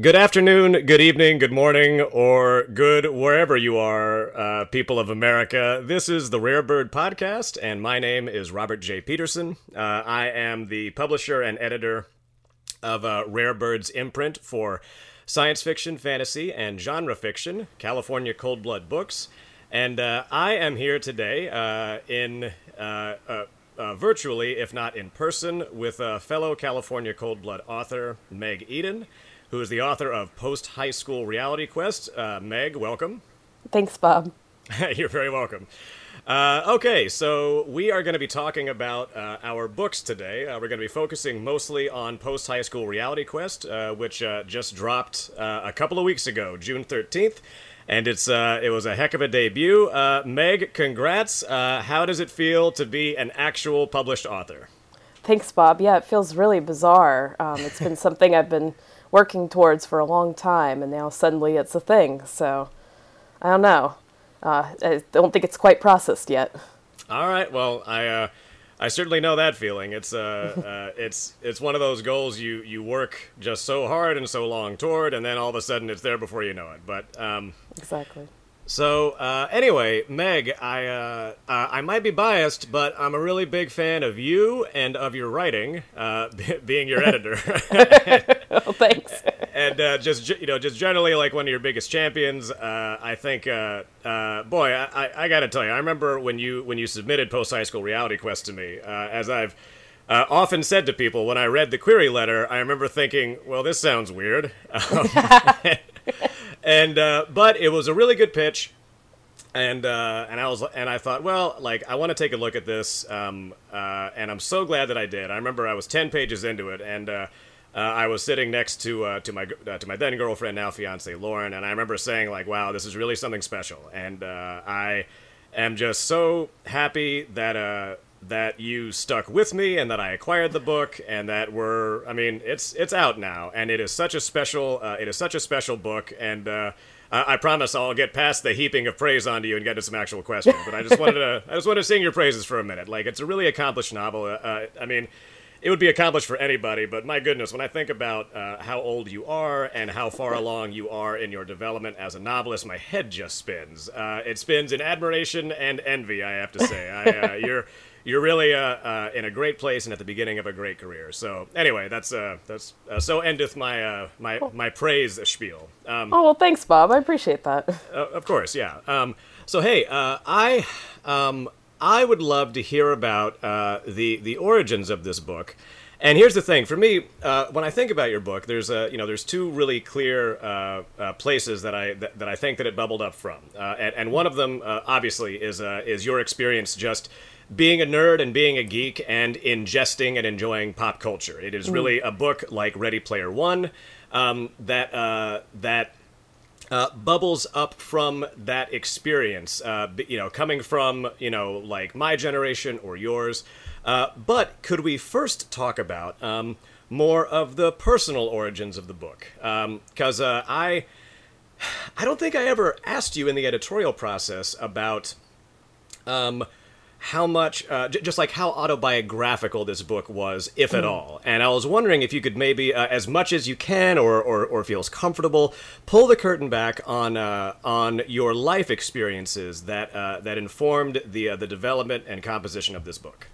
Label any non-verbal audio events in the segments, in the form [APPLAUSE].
Good afternoon, good evening, good morning, or good wherever you are, uh, people of America. This is the Rare Bird Podcast, and my name is Robert J. Peterson. Uh, I am the publisher and editor of uh, Rare Bird's imprint for science fiction, fantasy, and genre fiction, California Cold Blood Books. And uh, I am here today uh, in uh, virtually, if not in person, with a fellow California Cold Blood author, Meg Eden who is the author of Post High School Reality Quest. Uh, Meg, welcome. Thanks, Bob. [LAUGHS] You're very welcome. Uh, okay, so we are going to be talking about uh, our books today. Uh, we're going to be focusing mostly on Post High School Reality Quest, uh, which uh, just dropped uh, a couple of weeks ago, June 13th. And it's it was a heck of a debut. Meg, congrats. how does it feel to be an actual published author? Thanks, Bob. Yeah, it feels really bizarre. Um, it's been something I've been working towards for a long time, and now suddenly it's a thing. So I don't know. Uh, I don't think it's quite processed yet. All right. Well, I uh, I certainly know that feeling. It's uh, [LAUGHS] uh, it's it's one of those goals you you work just so hard and so long toward, and then all of a sudden it's there before you know it. But um, exactly. So uh, anyway, Meg, I uh, uh, I might be biased, but I'm a really big fan of you and of your writing, uh, [LAUGHS] being your editor. [LAUGHS] [LAUGHS] oh, thanks. and uh, just you know, just generally like one of your biggest champions. Uh, I think, boy, I, I, got to tell you, I remember when you when you submitted Post High School Reality Quest to me, as I've uh, often said to people when I read the query letter, I remember thinking, "Well, this sounds weird," um, and uh, but it was a really good pitch, and uh, and I was and I thought, well, like I want to take a look at this, um, uh, and I'm so glad that I did. I remember I was ten pages into it, and uh, uh, I was sitting next to to my to my then girlfriend, now fiance Lauren, and I remember saying like, wow, this is really something special, and I am just so happy that that you stuck with me and that I acquired the book and that we're I mean it's it's out now. And it is such a special uh, it is such a special book. And uh, I, I, promise I'll get past the heaping of praise onto you and get to some actual questions. But I just wanted to [LAUGHS] I just wanted to sing your praises for a minute. Like it's a really accomplished novel. Uh, I mean it would be accomplished for anybody, but my goodness, when I think about uh, how old you are and how far along you are in your development as a novelist, my head just spins. Uh, it spins in admiration and envy, I have to say. I, uh, [LAUGHS] you're you're really uh, uh, in a great place and at the beginning of a great career. So anyway, that's uh, that's uh, so endeth my uh, my my praise spiel. Um, oh well, thanks, Bob. I appreciate that. Uh, of course, yeah. Um, so hey, I um, I would love to hear about the the origins of this book. And here's the thing: for me, uh, when I think about your book, there's a, you know there's two really clear uh, uh, places that I that, that, I think that it bubbled up from, and, and, one of them obviously is is your experience just being a nerd and being a geek and ingesting and enjoying pop culture. It is really a book like Ready Player One um, that uh, that uh, bubbles up from that experience. Uh, you know, coming from you know like my generation or yours. Uh, but could we first talk about um, more of the personal origins of the book? Because um, uh, I. I don't think I ever asked you in the editorial process about um, how much, uh, j- just like how autobiographical this book was, if at mm. all. And I was wondering if you could maybe, uh, as much as you can, or, or, or feels comfortable, pull the curtain back on uh, on your life experiences that uh, that informed the uh, the development and composition of this book.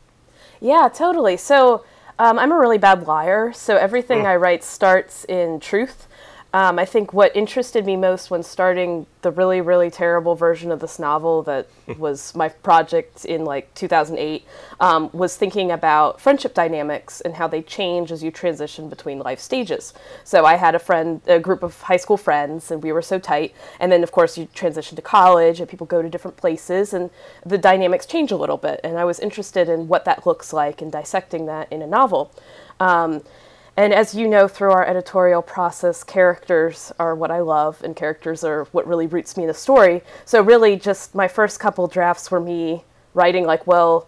Yeah, totally. So. Um, I'm a really bad liar, so everything mm. I write starts in truth. Um, I think what interested me most when starting the really, really terrible version of this novel that [LAUGHS] was my project in like 2008 um, was thinking about friendship dynamics and how they change as you transition between life stages. So I had a friend, a group of high school friends, and we were so tight. And then, of course, you transition to college and people go to different places, and the dynamics change a little bit. And I was interested in what that looks like and dissecting that in a novel. Um, and as you know through our editorial process, characters are what I love, and characters are what really roots me in the story. So, really, just my first couple drafts were me writing, like, well,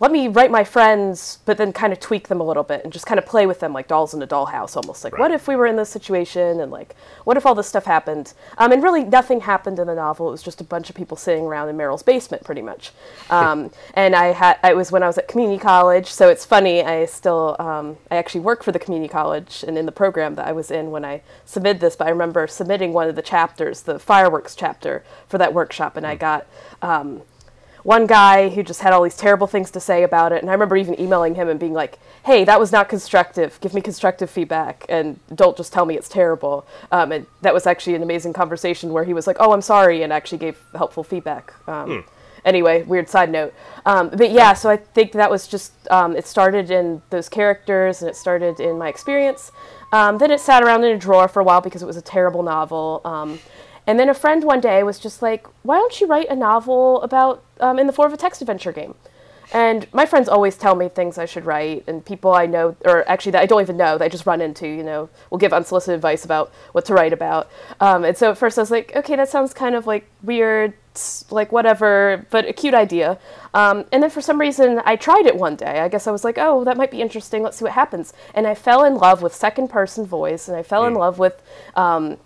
let me write my friends, but then kind of tweak them a little bit and just kind of play with them like dolls in a dollhouse, almost like, right. what if we were in this situation and like, what if all this stuff happened? Um, and really, nothing happened in the novel. It was just a bunch of people sitting around in Meryl's basement, pretty much. [LAUGHS] Um, and I had, it was when I was at community college, so it's funny. I still, um, I actually work for the community college and in the program that I was in when I submitted this. But I remember submitting one of the chapters, the fireworks chapter, for that workshop, and I hmm. got um, one guy who just had all these terrible things to say about it. And I remember even emailing him and being like, hey, that was not constructive. Give me constructive feedback and don't just tell me it's terrible. Um, and that was actually an amazing conversation where he was like, oh, I'm sorry, and actually gave helpful feedback. Um, mm. Anyway, weird side note. Um, but yeah, so I think that was just, um, it started in those characters and it started in my experience. Um, then it sat around in a drawer for a while because it was a terrible novel. And then a friend one day was just like, why don't you write a novel about um, in the form of a text adventure game? And my friends always tell me things I should write, and people I know, or actually that I don't even know, that I just run into, you know, will give unsolicited advice about what to write about. Um, and so at first I was like, okay, that sounds kind of like weird, like whatever, but a cute idea. Um, and then for some reason I tried it one day. I guess I was like, oh, that might be interesting. Let's see what happens. And I fell in love with second person voice, and I fell mm. in love with um,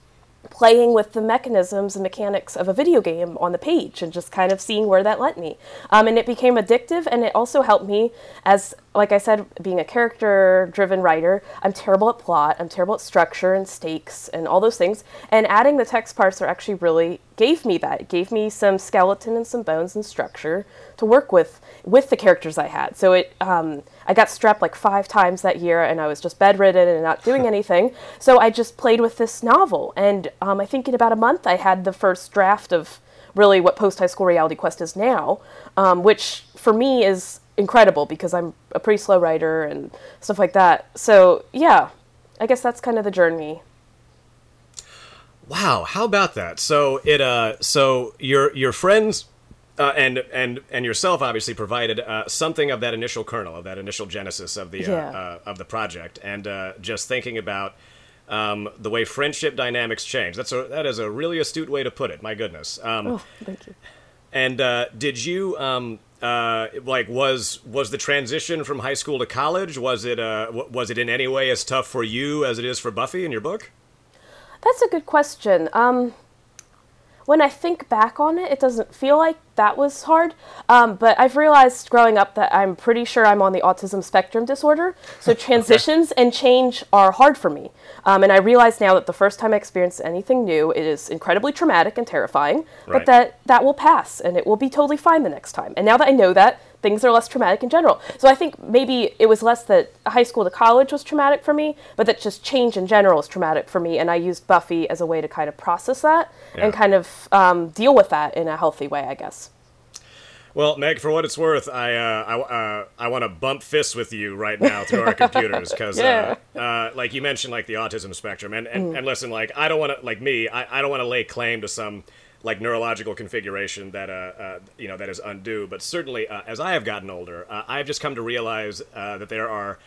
playing with the mechanisms and mechanics of a video game on the page and just kind of seeing where that led me. Um, and it became addictive, and it also helped me as, like I said, being a character driven writer. I'm terrible at plot, I'm terrible at structure and stakes and all those things. And adding the text parts are actually really gave me that. It gave me some skeleton and some bones and structure to work with with the characters I had. So it, um, I got strep like five times that year, and I was just bedridden and not doing [LAUGHS] anything. So I just played with this novel, and um, I think in about a month I had the first draft of really what post high school reality quest is now, um, which for me is incredible because I'm a pretty slow writer and stuff like that. So yeah, I guess that's kind of the journey. Wow, how about that? So it uh so your your friends uh, and and and yourself obviously provided uh, something of that initial kernel of that initial genesis of the uh, yeah. Uh, of the project. And uh, just thinking about um, the way friendship dynamics change. That's a that is a really astute way to put it. My goodness. Um, oh thank you. and uh, did you um, like was was the transition from high school to college was it was it in any way as tough for you as it is for Buffy in your book? That's a good question. Um, when I think back on it, it doesn't feel like that was hard. Um, but I've realized growing up that I'm pretty sure I'm on the autism spectrum disorder. So [LAUGHS] transitions and change are hard for me. Um, and I realize now that the first time I experience anything new, it is incredibly traumatic and terrifying, right. but that that will pass and it will be totally fine the next time. And now that I know that, things are less traumatic in general. So I think maybe it was less that high school to college was traumatic for me, but that just change in general is traumatic for me. And I used Buffy as a way to kind of process that yeah. and kind of um, deal with that in a healthy way, I guess. Well, Meg, for what it's worth, I uh, I, uh, I want to bump fists with you right now through our computers because, [LAUGHS] uh, yeah. uh, like you mentioned, like the autism spectrum, and and, mm. and listen, like I don't want to, like me, I, I don't want to lay claim to some like neurological configuration that uh, uh, you know that is undue, but certainly as I have gotten older, I've just come to realize that there are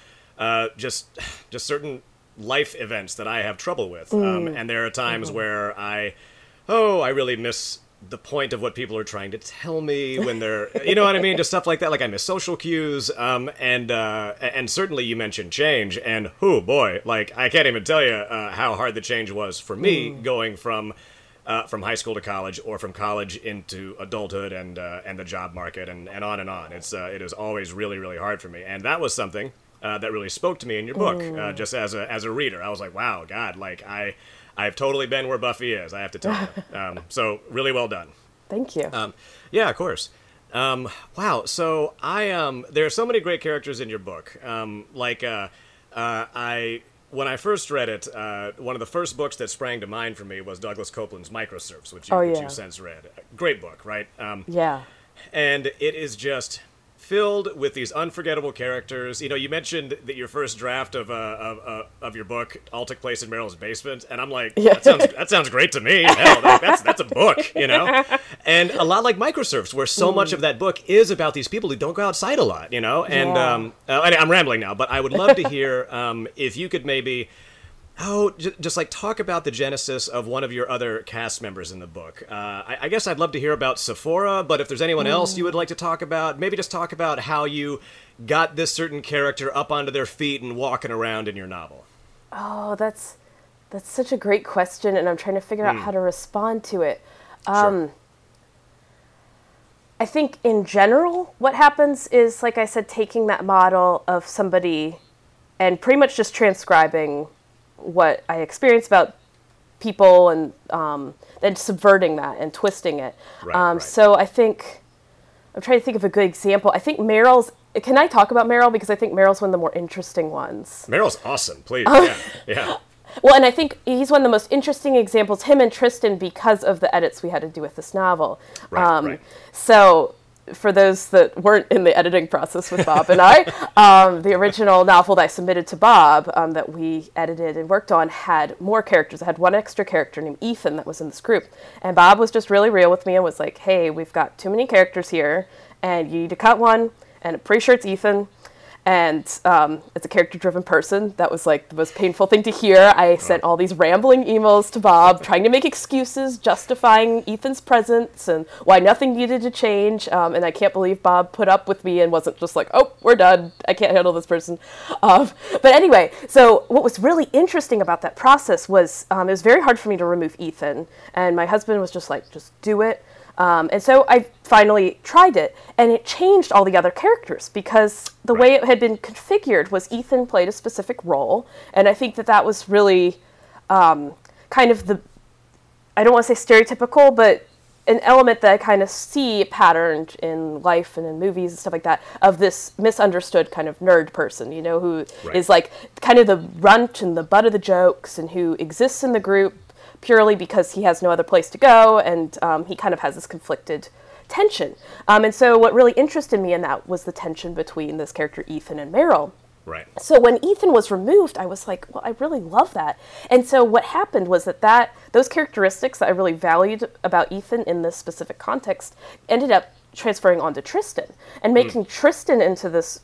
just just certain life events that I have trouble with, um, mm. um, and there are times mm-hmm. where I, oh, I really miss the point of what people are trying to tell me when they're you know what I mean just stuff like that like I miss social cues um and uh and certainly you mentioned change and oh boy like I can't even tell you uh, how hard the change was for me mm. going from uh, from high school to college or from college into adulthood and uh, and the job market and, and on and on it's uh, it is always really really hard for me and that was something uh, that really spoke to me in your book uh, just as a as a reader I was like wow god like I I've totally been where Buffy is. I have to tell you. [LAUGHS] Um, so really well done. Thank you. Um, yeah, of course. Um, wow. So I um, there are so many great characters in your book. Um, like uh, uh, I when I first read it, uh, one of the first books that sprang to mind for me was Douglas Coupland's Microserfs, which you, oh, yeah. which you since read. Great book, right? Um, yeah. And it is just filled with these unforgettable characters. You know, you mentioned that your first draft of uh, of, uh, of your book all took place in Meryl's basement, and I'm like, yeah. that sounds that sounds great to me. Hell, that, that's that's a book, you know. [LAUGHS] And a lot like Microserfs, where so mm. much of that book is about these people who don't go outside a lot, you know. And yeah. um, uh, I'm rambling now, but I would love to hear um, if you could maybe Oh, j- just like talk about the genesis of one of your other cast members in the book. Uh, I-, I guess I'd love to hear about Sephora, but if there's anyone else you would like to talk about, maybe just talk about how you got this certain character up onto their feet and walking around in your novel. Oh, that's that's such a great question, and I'm trying to figure out how to respond to it. Sure. I think in general, what happens is, like I said, taking that model of somebody and pretty much just transcribing what I experience about people and um, then subverting that and twisting it. Right, um, right. So I think I'm trying to think of a good example. I think Meryl's. Can I talk about Meryl because I think Meryl's one of the more interesting ones. Meryl's awesome, please. yeah, yeah. [LAUGHS] Well, and I think he's one of the most interesting examples, him and Tristan, because of the edits we had to do with this novel. Right, right. So, for those that weren't in the editing process with Bob and I, [LAUGHS] um, the original novel that I submitted to Bob um, that we edited and worked on had more characters. It had one extra character named Ethan that was in this group. And Bob was just really real with me and was like, hey, we've got too many characters here, and you need to cut one, and I'm pretty sure it's Ethan and um, it's a character-driven person. That was like the most painful thing to hear. I sent all these rambling emails to Bob, trying to make excuses, justifying Ethan's presence and why nothing needed to change. Um, and I can't believe Bob put up with me and wasn't just like, "Oh, we're done. I can't handle this person." Um, but anyway, so what was really interesting about that process was um, it was very hard for me to remove Ethan, and my husband was just like, "Just do it." Um, and so I finally tried it, and it changed all the other characters because the way it had been configured was Ethan played a specific role, and I think that that was really um, kind of the I don't want to say stereotypical, but an element that I kind of see patterned in life and in movies and stuff like that of this misunderstood kind of nerd person, you know, who is Right. like kind of the runt and the butt of the jokes and who exists in the group purely because he has no other place to go and um, he kind of has this conflicted tension. Um, and so what really interested me in that was the tension between this character Ethan and Meryl. Right. So when Ethan was removed, I was like, well, I really love that. And so what happened was that that those characteristics that I really valued about Ethan in this specific context ended up transferring onto Tristan and making Tristan into this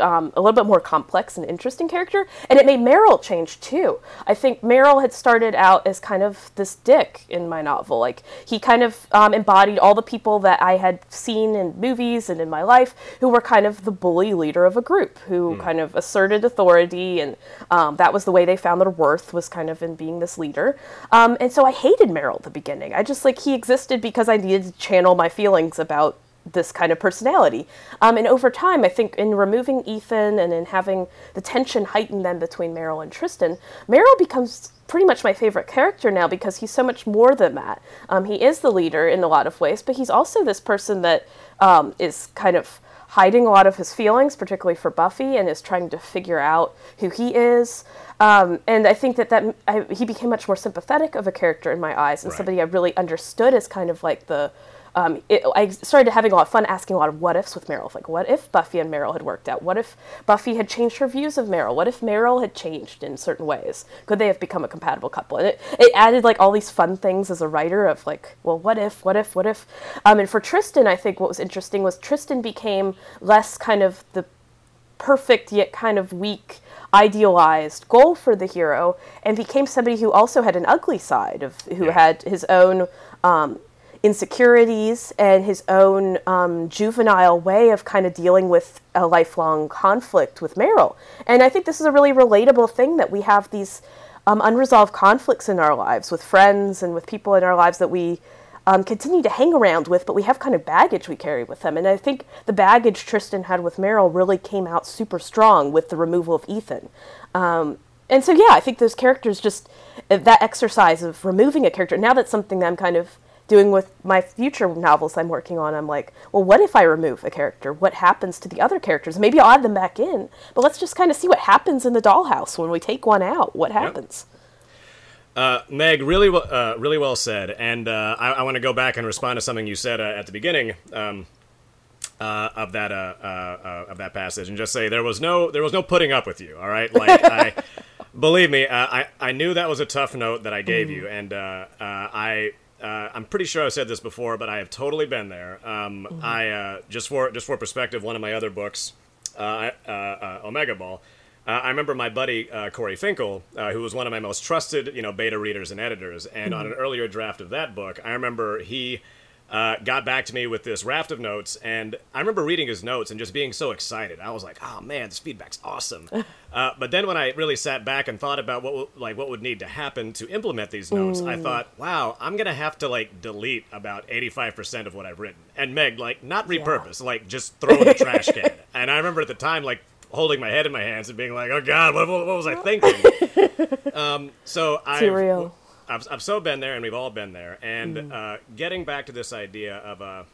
um, a little bit more complex and interesting character, and it made Meryl change too. I think Meryl had started out as kind of this dick in my novel. Like he kind of um, embodied all the people that I had seen in movies and in my life, who were kind of the bully leader of a group, who kind of asserted authority, and um, that was the way they found their worth was kind of in being this leader. Um, and so I hated Meryl at the beginning. I just like he existed because I needed to channel my feelings about this kind of personality. Um, and over time, I think in removing Ethan and in having the tension heighten then between Meryl and Tristan, Meryl becomes pretty much my favorite character now because he's so much more than that. Um, he is the leader in a lot of ways, but he's also this person that um, is kind of hiding a lot of his feelings, particularly for Buffy, and is trying to figure out who he is. Um, and I think that, that I, he became much more sympathetic of a character in my eyes and Right. somebody I really understood as kind of like the um, it, I started having a lot of fun asking a lot of what ifs with Meryl. Like, what if Buffy and Meryl had worked out? What if Buffy had changed her views of Meryl? What if Meryl had changed in certain ways? Could they have become a compatible couple? And it, it added like all these fun things as a writer of like, well, what if, what if, what if? Um, and for Tristan, I think what was interesting was Tristan became less kind of the perfect yet kind of weak idealized goal for the hero and became somebody who also had an ugly side of who Yeah. had his own um, insecurities and his own um, juvenile way of kind of dealing with a lifelong conflict with Meryl. And I think this is a really relatable thing that we have these um, unresolved conflicts in our lives with friends and with people in our lives that we um, continue to hang around with, but we have kind of baggage we carry with them. And I think the baggage Tristan had with Meryl really came out super strong with the removal of Ethan. Um, and so, yeah, I think those characters just, that exercise of removing a character, now that's something that I'm kind of doing with my future novels I'm working on. I'm like, well, what if I remove a character? What happens to the other characters? Maybe I'll add them back in, but let's just kind of see what happens in the dollhouse when we take one out. What happens? Uh, Meg, really, well- uh, really well said. And uh, I, I want to go back and respond to something you said uh, at the beginning um, uh, of that uh, uh, uh, of that passage, and just say there was no there was no putting up with you. All right, like [LAUGHS] I believe me, uh, I I knew that was a tough note that I gave you, and uh, uh, I. Uh, I'm pretty sure I've said this before, but I have totally been there. Um, I uh, just for just for perspective, one of my other books, uh, uh, uh, Omega Ball, uh, I remember my buddy uh, Corey Finkel, uh, who was one of my most trusted, you know, beta readers and editors, and mm-hmm. on an earlier draft of that book, I remember he uh, got back to me with this raft of notes, and I remember reading his notes and just being so excited. I was like, "Oh man, this feedback's awesome!" [LAUGHS] uh, but then when I really sat back and thought about what like what would need to happen to implement these notes, mm. I thought, "Wow, I'm gonna have to like delete about 85 percent of what I've written." And Meg, like, not repurpose, yeah. like just throw in the trash can. [LAUGHS] And I remember at the time, like holding my head in my hands and being like, "Oh God, what, what was I thinking?" [LAUGHS] um, so I I've, I've so been there, and we've all been there. And mm. uh, getting back to this idea of uh,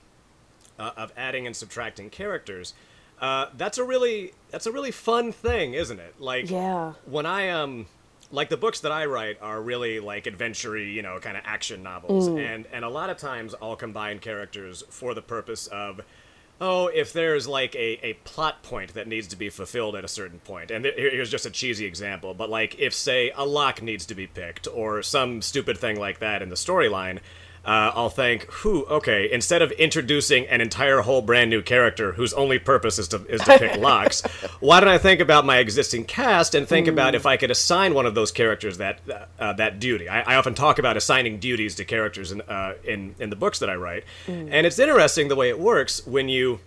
uh, of adding and subtracting characters, uh, that's a really that's a really fun thing, isn't it? Like, yeah. when I um like the books that I write are really like adventure you know, kind of action novels, mm. and and a lot of times I'll combine characters for the purpose of oh, if there's like a, a plot point that needs to be fulfilled at a certain point, and here's just a cheesy example, but like if, say, a lock needs to be picked or some stupid thing like that in the storyline, uh, I'll think, who, okay, instead of introducing an entire whole brand new character whose only purpose is to, is to pick [LAUGHS] locks, why don't I think about my existing cast and think mm. about if I could assign one of those characters that uh, that duty? I, I, often talk about assigning duties to characters in, uh, in, in the books that I write. Mm. And it's interesting the way it works when you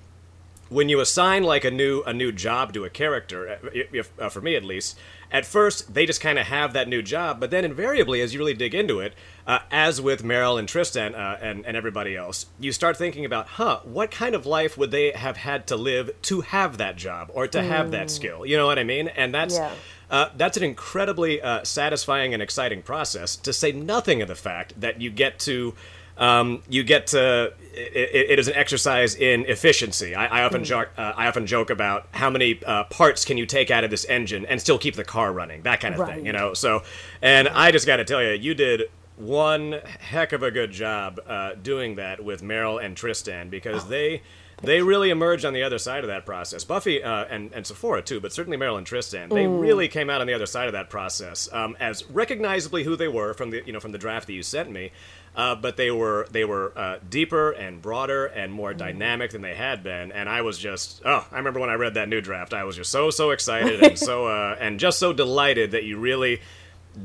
when you assign like a new a new job to a character, uh, if, uh, for me at least, at first they just kind of have that new job, but then invariably, as you really dig into it, uh, as with Meryl and Tristan uh, and and everybody else, you start thinking about, huh, what kind of life would they have had to live to have that job or to mm. have that mm. skill? You know what I mean? And that's. Yeah. Uh, that's an incredibly uh, satisfying and exciting process. To say nothing of the fact that you get to um, you get to it, it is an exercise in efficiency. I, I often mm. joke. Uh, I often joke about how many uh, parts can you take out of this engine and still keep the car running, that kind of right. thing. You know. So, and I just got to tell you, you did one heck of a good job uh, doing that with Meryl and Tristan because oh. they they really emerged on the other side of that process. Buffy uh, and, and Sephora too, but certainly Meryl and Tristan, they mm. really came out on the other side of that process um, as recognizably who they were from the you know from the draft that you sent me. Uh, but they were they were uh, deeper and broader and more mm. dynamic than they had been. And I was just oh, I remember when I read that new draft, I was just so so excited and so [LAUGHS] uh, and just so delighted that you really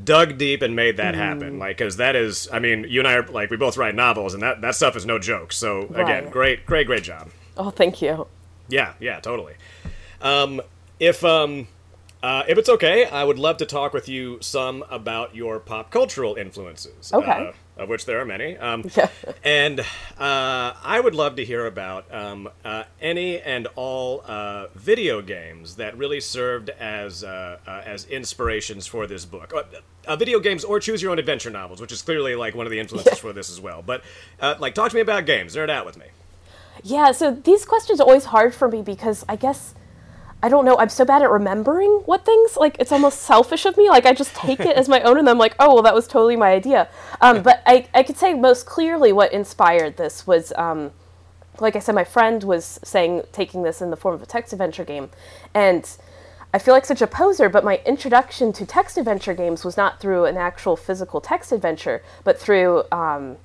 dug deep and made that mm. happen. Like, because that is, I mean, you and I are like we both write novels, and that that stuff is no joke. So again, right. great great great job. Oh, thank you. Yeah, yeah, totally. Um, if um, uh, if it's okay, I would love to talk with you some about your pop cultural influences. Okay. Uh, of which there are many. Um, yeah. And uh, I would love to hear about um, uh, any and all uh, video games that really served as uh, as inspirations for this book. video games or choose your own adventure novels, which is clearly like one of the influences yeah. for this as well. But like, talk to me about games. Nerd out with me. Yeah, so these questions are always hard for me because I guess I don't know, I'm so bad at remembering what things like it's almost selfish of me. Like I just take it as my own and I'm like, oh well that was totally my idea. Um, but I, I could say most clearly what inspired this was um, like I said, my friend was saying taking this in the form of a text adventure game. And I feel like such a poser, but my introduction to text adventure games was not through an actual physical text adventure, but through um,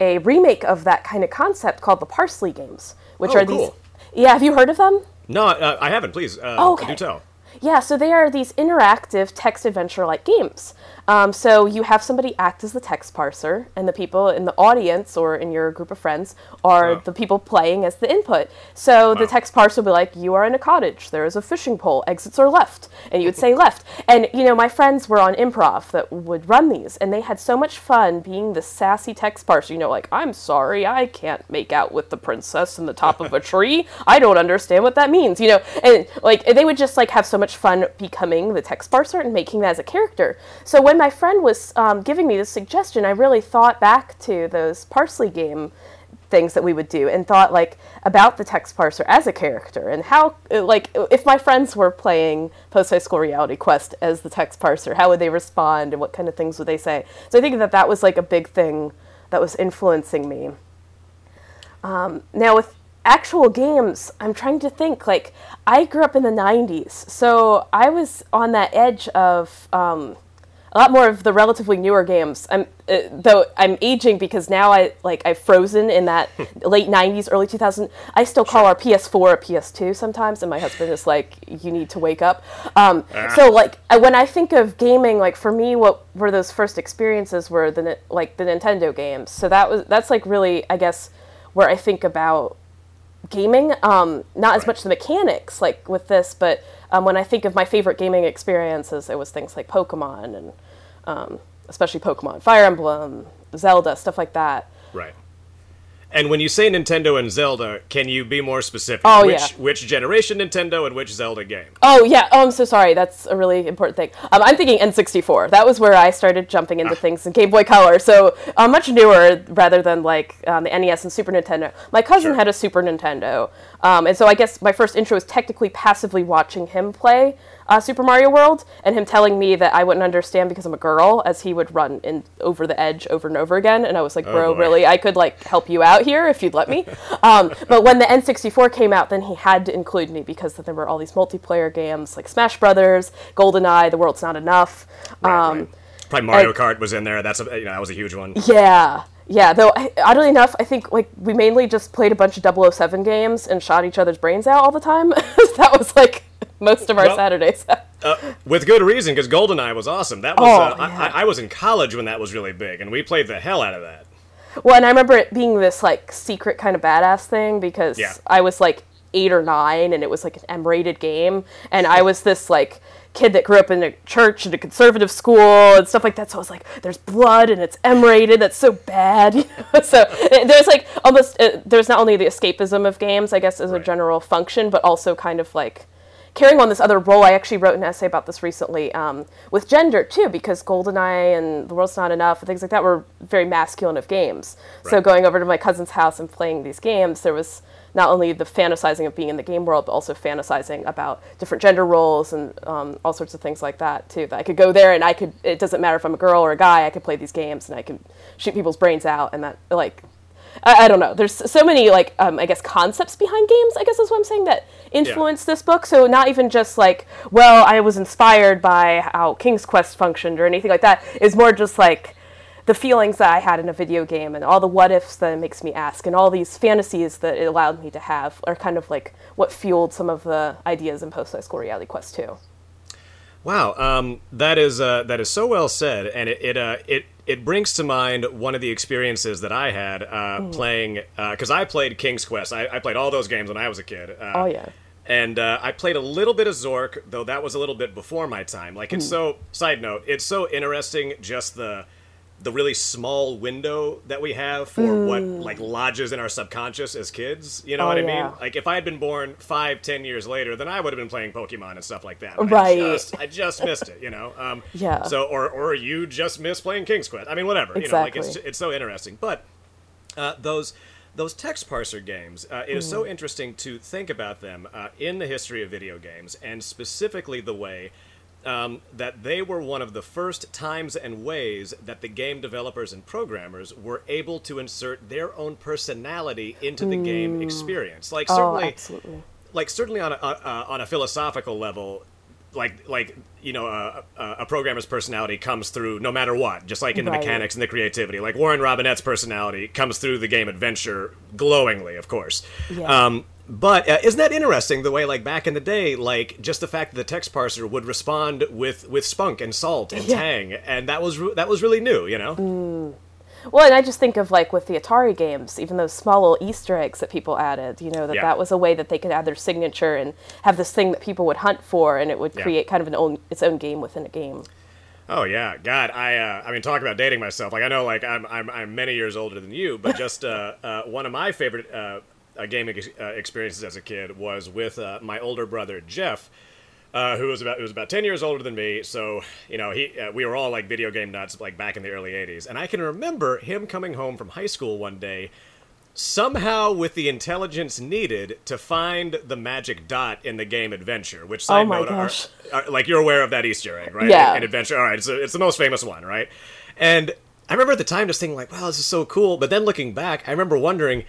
a remake of that kind of concept called the Parsely games, which oh, are cool. these. Yeah, have you heard of them? No, uh, I haven't. Please, uh, okay. do tell. Yeah, so they are these interactive text adventure like games. Um, so you have somebody act as the text parser, and the people in the audience or in your group of friends are the people playing as the input. So wow. the text parser will be like, "You are in a cottage. There is a fishing pole. Exits are left," and you would say left. And you know, my friends were on improv that would run these, and they had so much fun being the sassy text parser. You know, like, "I'm sorry, I can't make out with the princess in the top of a [LAUGHS] tree. I don't understand what that means." You know, and like they would just like have so much fun becoming the text parser and making that as a character. So when when my friend was um, giving me this suggestion, I really thought back to those parsely game things that we would do and thought like about the text parser as a character and how like if my friends were playing post high school reality quest as the text parser how would they respond and what kind of things would they say? So i think that that was like a big thing that was influencing me. Um, now with actual games i'm trying to think like i grew up in the 90s so i was on that edge of um, a lot more of the relatively newer games. I'm uh, though I'm aging because now I like I've frozen in that late '90s, early 2000s. I still call our PS4 a PS2 sometimes, and my husband is like, "You need to wake up." Um, So like I- when I think of gaming, like for me, what were those first experiences were the like the Nintendo games. So that was that's like really I guess where I think about gaming. Um, not as much the mechanics like with this, but um, when I think of my favorite gaming experiences, it was things like Pokemon and um, especially Pokemon, Fire Emblem, Zelda, stuff like that. Right. And when you say Nintendo and Zelda, can you be more specific? Oh, which, yeah. Which generation Nintendo and which Zelda game? Oh yeah. Oh, I'm so sorry. That's a really important thing. Um, I'm thinking N64. That was where I started jumping into things in Game Boy Color. So uh, much newer rather than like um, the NES and Super Nintendo. My cousin Sure. had a Super Nintendo, um, and so I guess my first intro was technically passively watching him play uh, Super Mario World and him telling me that I wouldn't understand because I'm a girl, as he would run in over the edge over and over again. And I was like, bro, boy. really? I could like help you out here if you'd let me. [LAUGHS] um, but when the N64 came out, then he had to include me because there were all these multiplayer games like Smash Brothers, GoldenEye, The World's Not Enough. Right, um, right. Probably Mario I- Kart was in there. That's a, you know that was a huge one. Yeah. Yeah, though oddly enough, I think like we mainly just played a bunch of 007 games and shot each other's brains out all the time. [LAUGHS] that was like most of our Well- Saturdays. [LAUGHS] Uh, with good reason, because GoldenEye was awesome. That was Oh, uh, I, yeah. I, I was in college when that was really big, and we played the hell out of that. Well, and I remember it being this like secret kind of badass thing because Yeah. I was like eight or nine, and it was like an M-rated game, and I was this like kid that grew up in a church and a conservative school and stuff like that. So I was like, "There's blood and it's M-rated. That's so bad." [LAUGHS] you know? so uh, there's like almost uh, there's not only the escapism of games, I guess, as a general function, but also kind of like carrying on this other role. I actually wrote an essay about this recently um, with gender too, because GoldenEye and The World's Not Enough and things like that were very masculine of games. So going over to my cousin's house and playing these games, there was not only the fantasizing of being in the game world, but also fantasizing about different gender roles and um, all sorts of things like that too. That I could go there and I could. It doesn't matter if I'm a girl or a guy. I could play these games and I could shoot people's brains out and that like I, I don't know. There's so many like um, I guess concepts behind games. I guess is what I'm saying that influenced this book. So not even just like well, I was inspired by how King's Quest functioned or anything like that. It's more just like the feelings that I had in a video game and all the what ifs that it makes me ask and all these fantasies that it allowed me to have are kind of like what fueled some of the ideas in Post High School Reality Quest too. Wow, um, that is uh, that is so well said, and it it, uh, it it brings to mind one of the experiences that I had uh, playing because I played King's Quest. I, I played all those games when I was a kid. Uh, Oh yeah. and uh, I played a little bit of Zork, though that was a little bit before my time. Like it's so. Side note, it's so interesting just the the really small window that we have for what like lodges in our subconscious as kids. You know Oh, what I yeah. mean? Like if I had been born five, ten years later, then I would have been playing Pokemon and stuff like that. Right. I just, I just missed it. You know. Um, [LAUGHS] Yeah. So or or you just missed playing King's Quest. I mean, whatever. You know, like it's Exactly. it's so interesting, but uh, those those text parser games. Uh, it is Mm. so interesting to think about them uh, in the history of video games, and specifically the way um, that they were one of the first times and ways that the game developers and programmers were able to insert their own personality into the game experience. Like Oh, certainly, absolutely. like certainly on a uh, on a philosophical level like like you know uh, a programmer's personality comes through no matter what just like in the Right. mechanics and the creativity like Warren Robinett's personality comes through the game adventure glowingly of course Yeah. um, but uh, isn't that interesting the way like back in the day like just the fact that the text parser would respond with with spunk and salt and Yeah. tang and that was re- that was really new you know Well, and I just think of like with the Atari games, even those small little Easter eggs that people added, you know, that Yeah. that was a way that they could add their signature and have this thing that people would hunt for, and it would Yeah. create kind of an own its own game within a game. Oh yeah, God, I uh, I mean, talk about dating myself. Like I know, like I'm I'm, I'm many years older than you, but [LAUGHS] just uh, uh, one of my favorite uh, gaming ex- uh, experiences as a kid was with uh, my older brother Jeff, uh, who was about who was about ten years older than me. So you know, he uh, we were all like video game nuts, like back in the early '80s. And I can remember him coming home from high school one day. Somehow, with the intelligence needed to find the magic dot in the game Adventure, which side Oh note, are- are, like you're aware of that Easter egg, right? Yeah. In, in Adventure. All right, so it's the most famous one, right? And I remember at the time just thinking like, wow, this is so cool. But then looking back, I remember wondering,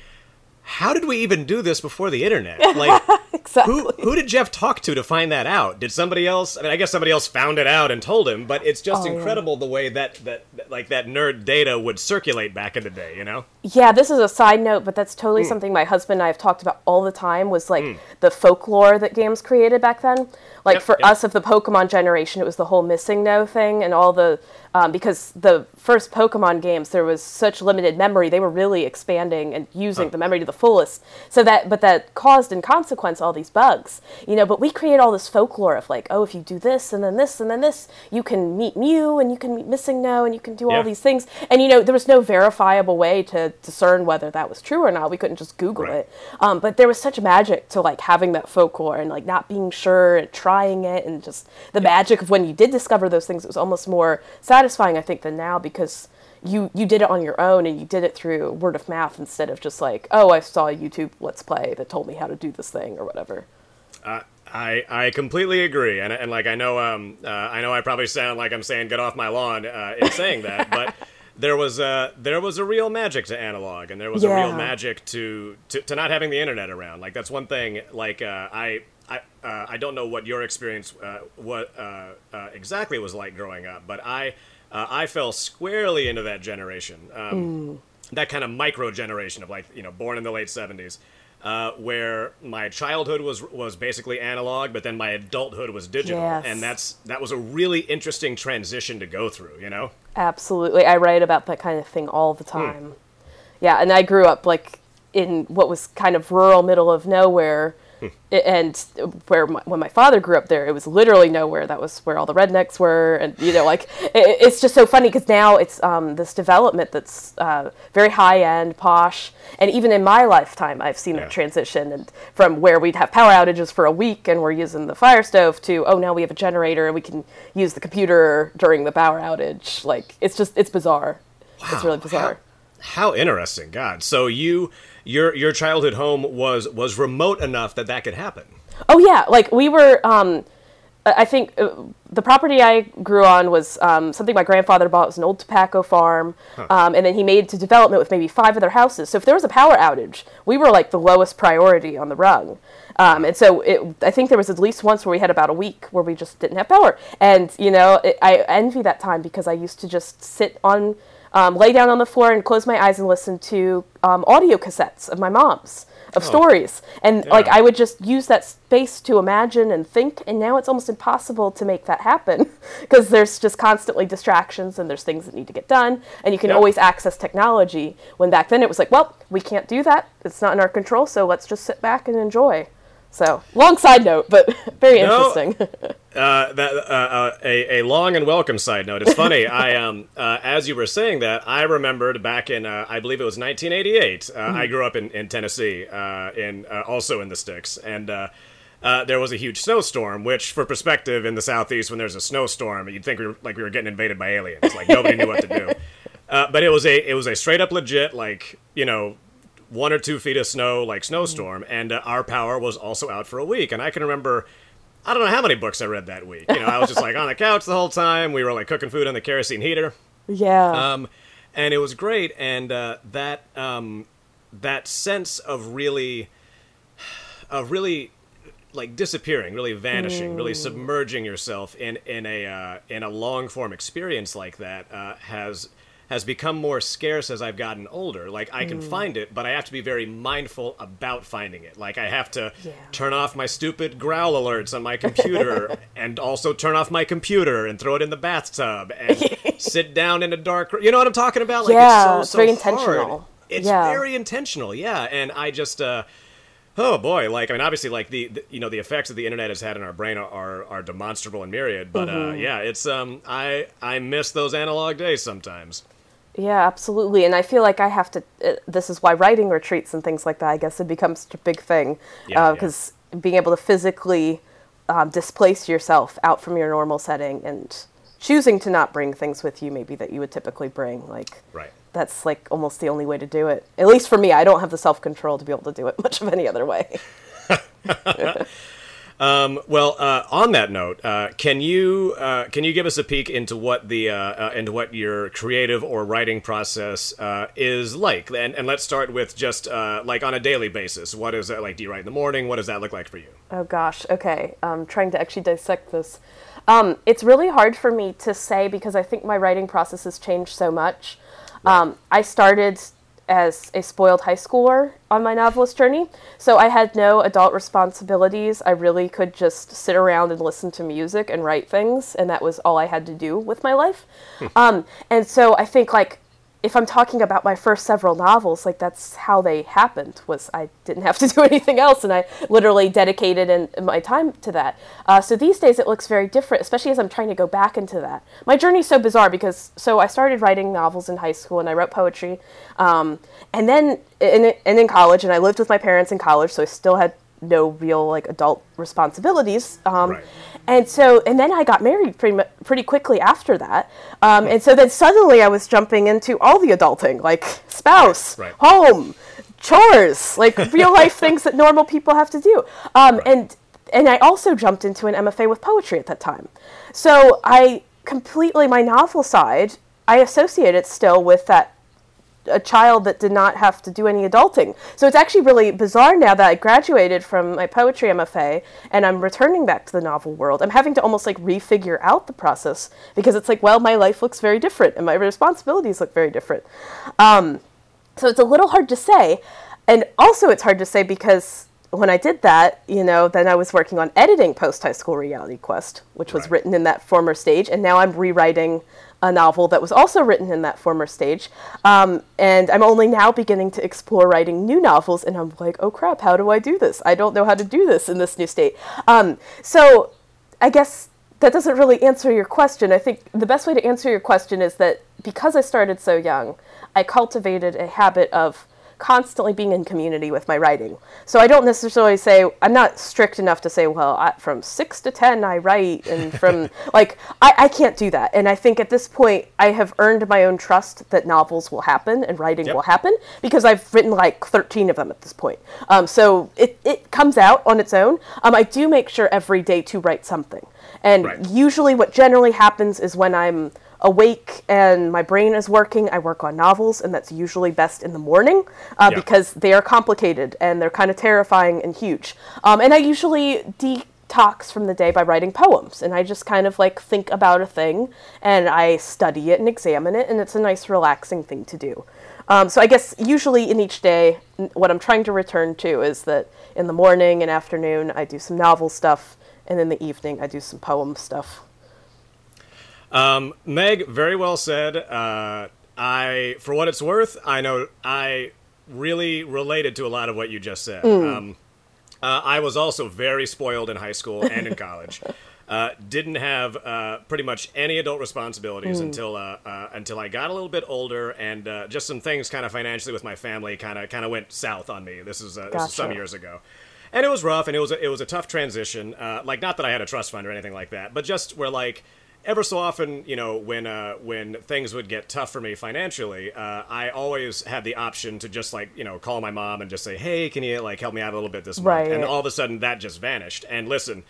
how did we even do this before the internet? [LAUGHS] Like, exactly. Who who did Jeff talk to to find that out? Did somebody else? I mean, I guess somebody else found it out and told him. But it's just Oh, yeah. incredible the way that, that that like that nerd data would circulate back in the day. You know? Yeah, this is a side note, but that's totally Hmm. something my husband and I have talked about all the time was like the folklore that games created back then. Like Yep, for yep. us of the Pokemon generation, it was the whole MissingNo thing and all the um, because the first Pokemon games there was such limited memory, they were really expanding and using the memory to the fullest. So that but that caused in consequence all these bugs. You know, but we create all this folklore of like, oh, if you do this and then this and then this, you can meet Mew and you can meet MissingNo and you can do all these things. And you know, there was no verifiable way to discern whether that was true or not. We couldn't just Google Right. it. Um, but there was such magic to like having that folklore and like not being sure and trying it and just the magic of when you did discover those things. It was almost more satisfying, I think, than now because you you did it on your own and you did it through word of mouth instead of just like, oh, I saw a YouTube Let's Play that told me how to do this thing or whatever. I, I completely agree, and, and like I know um uh, I know I probably sound like I'm saying get off my lawn uh, in saying that, [LAUGHS] but there was uh there was a real magic to analog, and there was a real magic to, to to not having the internet around. Like that's one thing. Like uh, I I uh, I don't know what your experience uh, what uh, uh, exactly was like growing up, but I uh, I fell squarely into that generation. Um, that kind of micro generation of like you know born in the late 70s uh, where my childhood was was basically analog but then my adulthood was digital Yes. and that's that was a really interesting transition to go through you know Absolutely. I write about that kind of thing all the time. Yeah, and I grew up like in what was kind of rural middle of nowhere. And where my, when my father grew up there, it was literally nowhere. That was where all the rednecks were, and you know, like it, it's just so funny because now it's um, this development that's uh, very high end, posh, and even in my lifetime, I've seen Yeah. that transition. And from where we'd have power outages for a week and we're using the fire stove to oh now we have a generator and we can use the computer during the power outage. Like it's just it's bizarre. It's really bizarre. how interesting god so you your your childhood home was was remote enough that that could happen Oh yeah, like we were. Um, I think uh, the property I grew on was um, something my grandfather bought. It was an old tobacco farm, um, and then he made it to development with maybe five other houses. So if there was a power outage, we were like the lowest priority on the rung. Um, and so it, I think there was at least once where we had about a week where we just didn't have power. And you know, it, I envy that time because I used to just sit on, um, lay down on the floor and close my eyes and listen to um, audio cassettes of my mom's of stories. And like I would just use that space to imagine and think and now it's almost impossible to make that happen [LAUGHS] because there's just constantly distractions and there's things that need to get done. And you can Yep. always access technology when back then it was like well we can't do that. It's not in our control so let's just sit back and enjoy so long side note but [LAUGHS] very No. interesting [LAUGHS] Uh, that uh, uh, a, a long and welcome side note. It's funny. [LAUGHS] I um uh, as you were saying that, I remembered back in uh, I believe it was 1988. Uh, I grew up in, in Tennessee, uh, in uh, also in the sticks, and uh, uh, there was a huge snowstorm. Which, for perspective, in the southeast, when there's a snowstorm, you'd think we were like we were getting invaded by aliens. Like nobody knew what to do. Uh, but it was a it was a straight up legit like you know one or two feet of snow like snowstorm, and uh, our power was also out for a week. And I can remember. I don't know how many books I read that week. You know, I was just like on the [LAUGHS] couch the whole time. We were like cooking food on the kerosene heater, yeah um, and it was great. And uh, that um, that sense of really, of really, like disappearing, really vanishing, really submerging yourself in in a uh, in a long form experience like that uh, has has become more scarce as I've gotten older. Like I can find it, but I have to be very mindful about finding it. Like I have to Yeah. turn off my stupid growl alerts on my computer [LAUGHS] and also turn off my computer and throw it in the bathtub and [LAUGHS] sit down in a dark room. You know what I'm talking about? Like Yeah, it's so, it's so very hard. intentional. It's Yeah. very intentional, yeah. And I just uh Oh boy! Like I mean, obviously, like the, the you know the effects that the internet has had in our brain are are, are demonstrable and myriad. But uh, yeah, it's um I I miss those analog days sometimes. Yeah, absolutely. And I feel like I have to. Uh, this is why writing retreats and things like that, I guess, it becomes such a big thing. Yeah, yeah. Because being able to physically um, displace yourself out from your normal setting and choosing to not bring things with you, maybe that you would typically bring, like Right. that's like almost the only way to do it. At least for me, I don't have the self control to be able to do it [LAUGHS] much of any other way. [LAUGHS] Um, well, uh, on that note, uh, can you uh, can you give us a peek into what the uh, uh, into what your creative or writing process uh, is like? And, and let's start with just like on a daily basis. What is that like? Do you write in the morning? What does that look like for you? Oh gosh. Okay. I'm trying to actually dissect this. Um, it's really hard for me to say because I think my writing process has changed so much. Um, I started as a spoiled high schooler on my novelist journey. So I had no adult responsibilities. I really could just sit around and listen to music and write things, and that was all I had to do with my life. Hmm. um, and so I think like if I'm talking about my first several novels, like that's how they happened. Was I didn't have to [LAUGHS] do anything else, and I literally dedicated in, in my time to that. Uh, so these days it looks very different, especially as I'm trying to go back into that. My journey is so bizarre because so I started writing novels in high school and I wrote poetry, um, and then in, and in college, and I lived with my parents in college, so I still had no real like adult responsibilities. Um, right. And so, and then I got married pretty pretty quickly after that. Um, and so then suddenly I was jumping into all the adulting, like spouse, right. home, chores, like real life [LAUGHS] things that normal people have to do. Um, right. And and I also jumped into an MFA with poetry at that time. So I completely my novel side I associate it still with that a child that did not have to do any adulting. So it's actually really bizarre now that I graduated from my poetry MFA and I'm returning back to the novel world. I'm having to almost like refigure out the process because it's like, well, my life looks very different and my responsibilities look very different. Um, so it's a little hard to say. And also, it's hard to say because when I did that, you know, then I was working on editing Post High School Reality Quest, which was right. written in that former stage, and now I'm rewriting a novel that was also written in that former stage. Um, and I'm only now beginning to explore writing new novels, and I'm like, oh crap, how do I do this? I don't know how to do this in this new state. Um, so I guess that doesn't really answer your question. I think the best way to answer your question is that because I started so young, I cultivated a habit of constantly being in community with my writing. So I don't necessarily say I'm not strict enough to say, well, I, from six to ten I write, and from [LAUGHS] like I, I can't do that. And I think at this point I have earned my own trust that novels will happen and writing yep. will happen because I've written like 13 of them at this point. Um, so it it comes out on its own. Um, I do make sure every day to write something, and right. usually what generally happens is when I'm awake and my brain is working, I work on novels, and that's usually best in the morning uh, yeah. because they are complicated and they're kind of terrifying and huge. Um, and I usually detox from the day by writing poems, and I just kind of like think about a thing and I study it and examine it, and it's a nice, relaxing thing to do. Um, so I guess usually in each day, what I'm trying to return to is that in the morning and afternoon, I do some novel stuff, and in the evening, I do some poem stuff. Um, Meg, very well said. Uh, I, for what it's worth, I know I really related to a lot of what you just said. Mm. Um, uh, I was also very spoiled in high school and in [LAUGHS] college. Uh, didn't have uh, pretty much any adult responsibilities mm. until uh, uh, until I got a little bit older, and uh, just some things kind of financially with my family kind of kind of went south on me. This is gotcha. this is some years ago, and it was rough, and it was a, it was a tough transition. like not that I had a trust fund or anything like that, but just where like ever so often, you know, when uh, when things would get tough for me financially, uh, I always had the option to just like you know call my mom and just say, "Hey, can you like help me out a little bit this right. month?" And all of a sudden, that just vanished. And listen,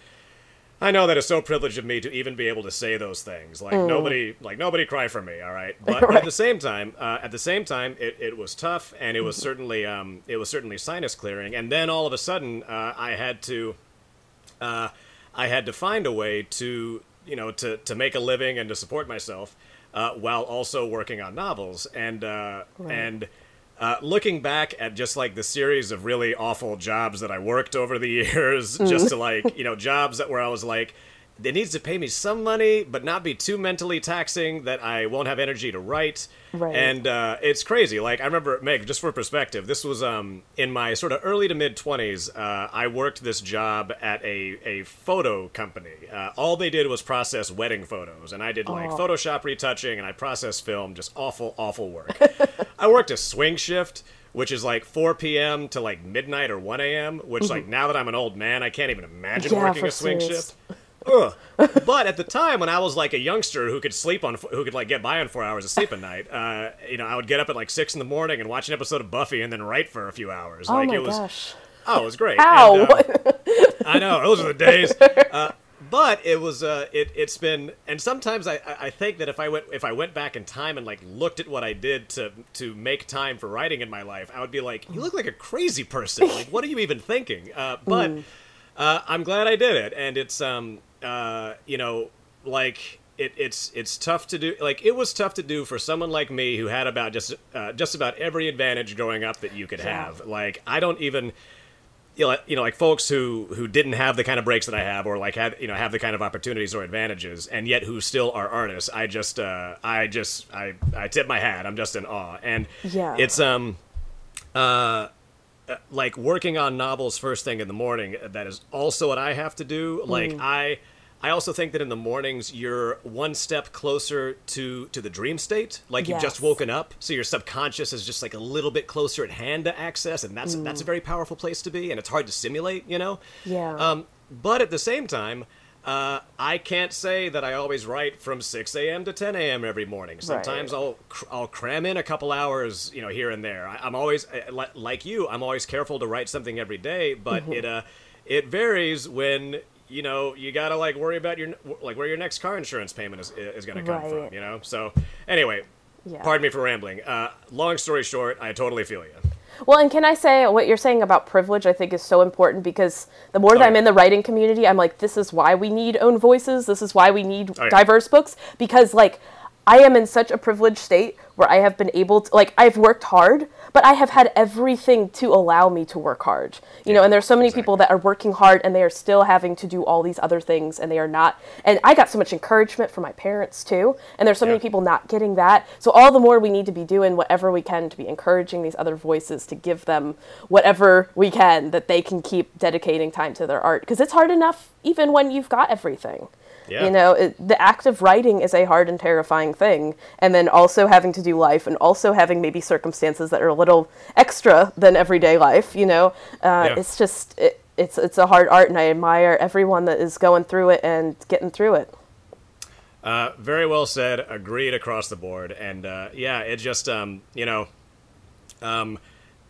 I know that it's so privileged of me to even be able to say those things. Like mm. nobody, like nobody cry for me. All right, [LAUGHS] but right. at the same time, uh, at the same time, it, it was tough, and it was certainly um, it was certainly sinus clearing. And then all of a sudden, uh, I had to. Uh, I had to find a way to you know, to, to make a living and to support myself uh, while also working on novels. And, uh, right. and, uh, looking back at just like the series of really awful jobs that I worked over the [LAUGHS] years, mm. just to like, you know, jobs that where I was like, it needs to pay me some money, but not be too mentally taxing that I won't have energy to write. Right. And uh, it's crazy. Like I remember, Meg, just for perspective, this was um, in my sort of early to mid twenties. Uh, I worked this job at a a photo company. Uh, all they did was process wedding photos, and I did like oh. Photoshop retouching, and I processed film. Just awful, awful work. [LAUGHS] I worked a swing shift which is like 4 p.m. to like midnight or 1 a.m. Which, mm-hmm. like, now that I'm an old man, I can't even imagine yeah, working a swing serious. shift. Ugh. [LAUGHS] but at the time when I was like a youngster who could sleep on who could like get by on four hours of sleep a night, uh, you know, I would get up at like six in the morning and watch an episode of Buffy and then write for a few hours. Oh like my it was gosh. Oh, it was great. Ow! And, uh, [LAUGHS] I know those are the days. Uh, but it was uh, it it's been and sometimes I, I think that if I went if I went back in time and like looked at what I did to to make time for writing in my life, I would be like, you look like a crazy person. Like, what are you even thinking? Uh, but [LAUGHS] uh, I'm glad I did it, and it's um uh you know like it, it's it's tough to do. Like it was tough to do for someone like me who had about just uh, just about every advantage growing up that you could Yeah. have. Like I don't even you know, you know, like folks who who didn't have the kind of breaks that I have, or like had you know have the kind of opportunities or advantages, and yet who still are artists. I just, uh, I just, I, I tip my hat. I'm just in awe, and Yeah. it's um, uh, uh, like working on novels first thing in the morning. That is also what I have to do. Like Mm. I. I also think that in the mornings you're one step closer to to the dream state, like you've just woken up, so your subconscious is just like a little bit closer at hand to access, and that's that's a Mm. very powerful place to be, and it's hard to simulate, you know. Yeah. Um, but at the same time, uh, I can't say that I always write from 6 a.m. to 10 a.m. every morning. Sometimes Right. I'll cr- I'll cram in a couple hours, you know, here and there. I, I'm always uh, like you. I'm always careful to write something every day, but Mm-hmm. it uh, it varies when. You know, you gotta like worry about your like where your next car insurance payment is is gonna come from. You know, so anyway, Yeah. pardon me for rambling. Uh, long story short, I totally feel you. Well, and can I say what you're saying about privilege? I think is so important because the more that Oh, I'm yeah. in the writing community, I'm like, this is why we need own voices. This is why we need Oh, yeah. diverse books because, like, I am in such a privileged state where I have been able to, like, I've worked hard, but I have had everything to allow me to work hard. You know, Yeah, and there's so many exactly. people that are working hard and they are still having to do all these other things and they are not. And I got so much encouragement from my parents too. And there's so many people not getting that. So all the more we need to be doing whatever we can to be encouraging these other voices to give them whatever we can that they can keep dedicating time to their art because it's hard enough even when you've got everything. Yeah. You know, it, the act of writing is a hard and terrifying thing, and then also having to do life, and also having maybe circumstances that are a little extra than everyday life. You know, uh, Yeah. it's just it, it's it's a hard art, and I admire everyone that is going through it and getting through it. Uh, very well said. Agreed across the board. And uh, yeah, it just um, you know, um,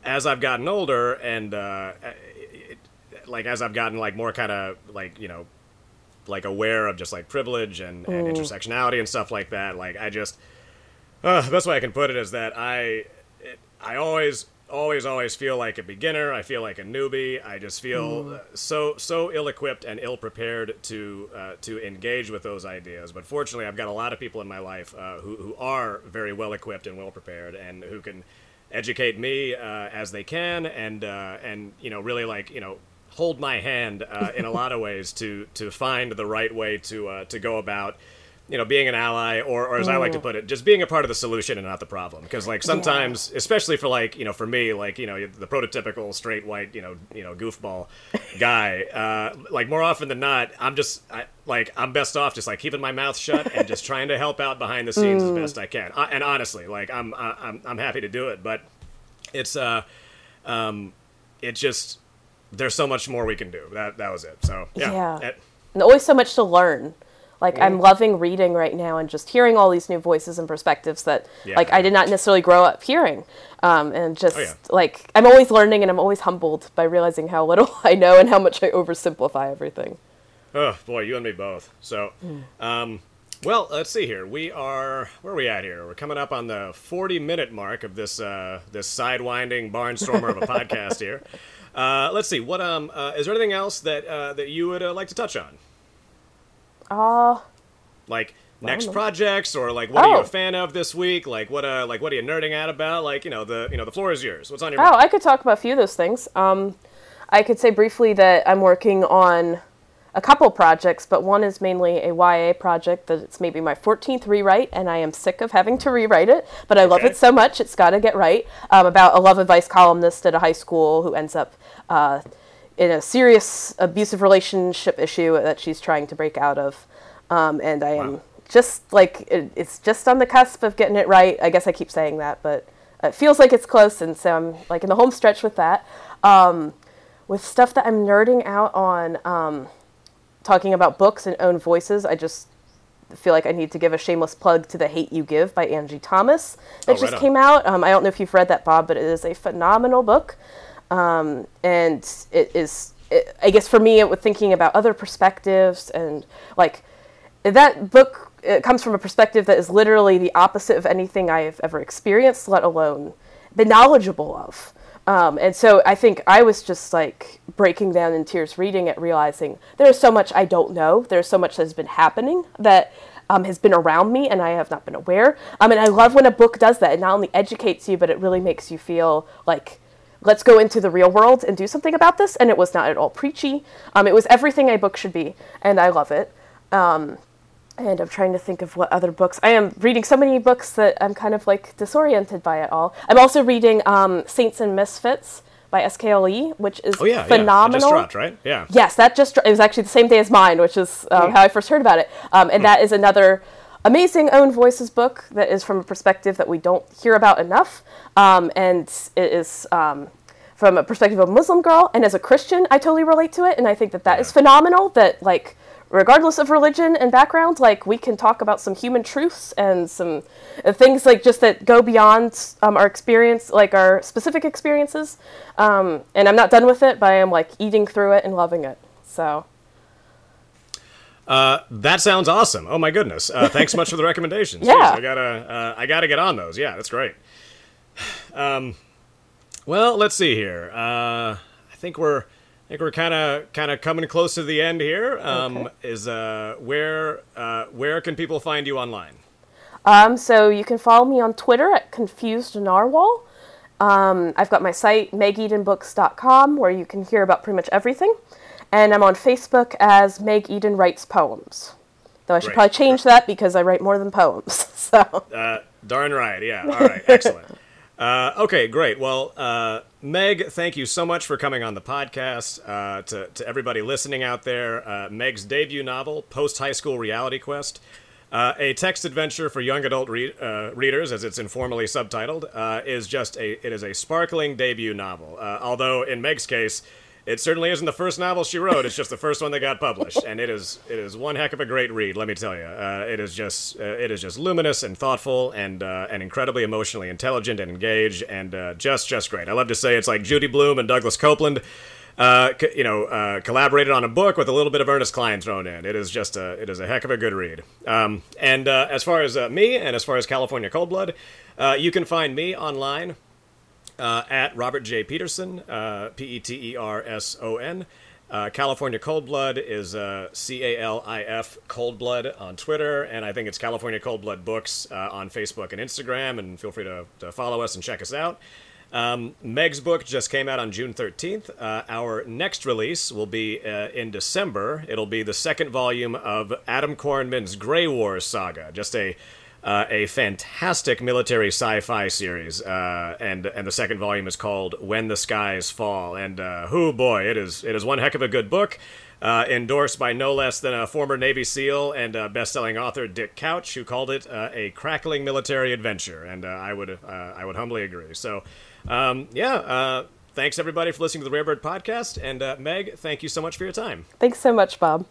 as I've gotten older and uh, it, like as I've gotten like more kind of like you know, like aware of just like privilege and, and intersectionality and stuff like that. Like I just uh, the best way I can put it is that I it, I always always always feel like a beginner. I feel like a newbie. I just feel uh, so so ill equipped and ill prepared to uh, to engage with those ideas. But fortunately, I've got a lot of people in my life uh, who who are very well equipped and well prepared and who can educate me uh, as they can and uh, and you know really like you know hold my hand uh, in a lot of ways to to find the right way to uh, to go about you know being an ally or, or as I like to put it just being a part of the solution and not the problem. Because like sometimes especially for like you know for me like you know the prototypical straight white you know you know goofball guy uh, like more often than not I'm just I, like I'm best off just like keeping my mouth shut and just trying to help out behind the scenes as best I can. Uh, and honestly like I'm I- I'm I'm happy to do it but it's uh um it just there's so much more we can do that that was it so yeah, Yeah. It- and always so much to learn. Like I'm loving reading right now and just hearing all these new voices and perspectives that Yeah. like I did not necessarily grow up hearing. Um, and just Oh, yeah. like I'm always learning and I'm always humbled by realizing how little [LAUGHS] I know and how much I oversimplify everything. Oh boy, you and me both. So, um, well, let's see here. We are where are we at here? We're coming up on the forty-minute mark of this uh, this sidewinding barnstormer of a [LAUGHS] podcast here. Uh, let's see. What um uh, is there anything else that uh, that you would uh, like to touch on? Uh, Like next projects, or like what are you Oh. a fan of this week? Like what uh like what are you nerding out about? Like you know the you know the floor is yours. What's on your oh, mind? I could talk about a few of those things. Um, I could say briefly that I'm working on a couple projects, but one is mainly a YA project that it's maybe my 14th rewrite, and I am sick of having to rewrite it, but I love it so much, it's got to get right. Um, about a love advice columnist at a high school who ends up uh, in a serious abusive relationship issue that she's trying to break out of. Um, and I am Wow. just like, it, it's just on the cusp of getting it right. I guess I keep saying that, but it feels like it's close, and so I'm like in the home stretch with that. Um, with stuff that I'm nerding out on, um, talking about books and own voices, I just feel like I need to give a shameless plug to The Hate You Give by Angie Thomas that Oh, just came out. Um, I don't know if you've read that, Bob, but it is a phenomenal book. Um, and it is it, I guess for me, it was thinking about other perspectives and like that book it comes from a perspective that is literally the opposite of anything I have ever experienced, let alone been knowledgeable of. Um, and so I think I was just like breaking down in tears reading it, realizing there's so much I don't know. There's so much that has been happening that um, has been around me and I have not been aware. Um, and I love when a book does that. It not only educates you, but it really makes you feel like, let's go into the real world and do something about this. And it was not at all preachy. Um, it was everything a book should be. And I love it. Um, and I'm trying to think of what other books. I am reading so many books that I'm kind of like disoriented by it all. I'm also reading um, Saints and Misfits by S.K. Ali, which is oh, yeah, phenomenal. Yeah. Just dropped, right? Yeah. Yes, that just it was actually the same day as mine, which is um, mm. how I first heard about it. Um, and mm. that is another amazing own voices book that is from a perspective that we don't hear about enough, um, and it is um, from a perspective of a Muslim girl. And as a Christian, I totally relate to it, and I think that that yeah. is phenomenal. That like regardless of religion and background, like we can talk about some human truths and some uh, things like just that go beyond um, our experience, like our specific experiences. Um, and I'm not done with it, but I am like eating through it and loving it. So. Uh, that sounds awesome. Oh my goodness! Uh, thanks so much for the recommendations. [LAUGHS] yeah, Jeez, I gotta, uh, I gotta get on those. Yeah, that's great. [SIGHS] Um, well, let's see here. Uh, I think we're I think we're kind of kind of coming close to the end here. Um, okay. Is uh, where uh, where can people find you online? Um, so you can follow me on Twitter at Confused Narwhal. Um, I've got my site megedenbooks.com where you can hear about pretty much everything, and I'm on Facebook as Meg Eden Writes Poems. Though I should probably change that because I write more than poems. [LAUGHS] so. Uh, darn right. Yeah. All right. Excellent. [LAUGHS] Uh, okay, great. Well, uh, Meg, thank you so much for coming on the podcast. Uh, to, to everybody listening out there, uh, Meg's debut novel, Post High School Reality Quest, uh, a text adventure for young adult re- uh, readers, as it's informally subtitled, is just a it is a sparkling debut novel. although in Meg's case, it certainly isn't the first novel she wrote. It's just the first one that got published, and it is it is one heck of a great read. Let me tell you, uh, it is just uh, it is just luminous and thoughtful and uh, and incredibly emotionally intelligent and engaged and uh, just just great. I love to say it's like Judy Blume and Douglas Coupland. Uh, you know, uh, collaborated on a book with a little bit of Ernest Cline thrown in. It is just a, it is a heck of a good read. Um, and as far as me, and as far as California Cold Blood, you can find me online uh, at Robert J. Peterson, uh, P E T E R S O N. Uh, California Cold Blood is uh, C A L I F Cold Blood on Twitter, and I think it's California Cold Blood Books uh, on Facebook and Instagram. And feel free to, to follow us and check us out. Um, Meg's book just came out on June 13th. Uh, our next release will be uh, in December. It'll be the second volume of Adam Kornman's Grey War saga, just a uh, a fantastic military sci-fi series, uh, and and the second volume is called When the Skies Fall. And uh, oh boy, it is it is one heck of a good book. Uh, endorsed by no less than a former Navy SEAL and uh, best-selling author Dick Couch, who called it uh, a crackling military adventure, and I would I would humbly agree. So, um, yeah, thanks everybody for listening to the Rarebird podcast, and Meg, thank you so much for your time. Thanks so much, Bob.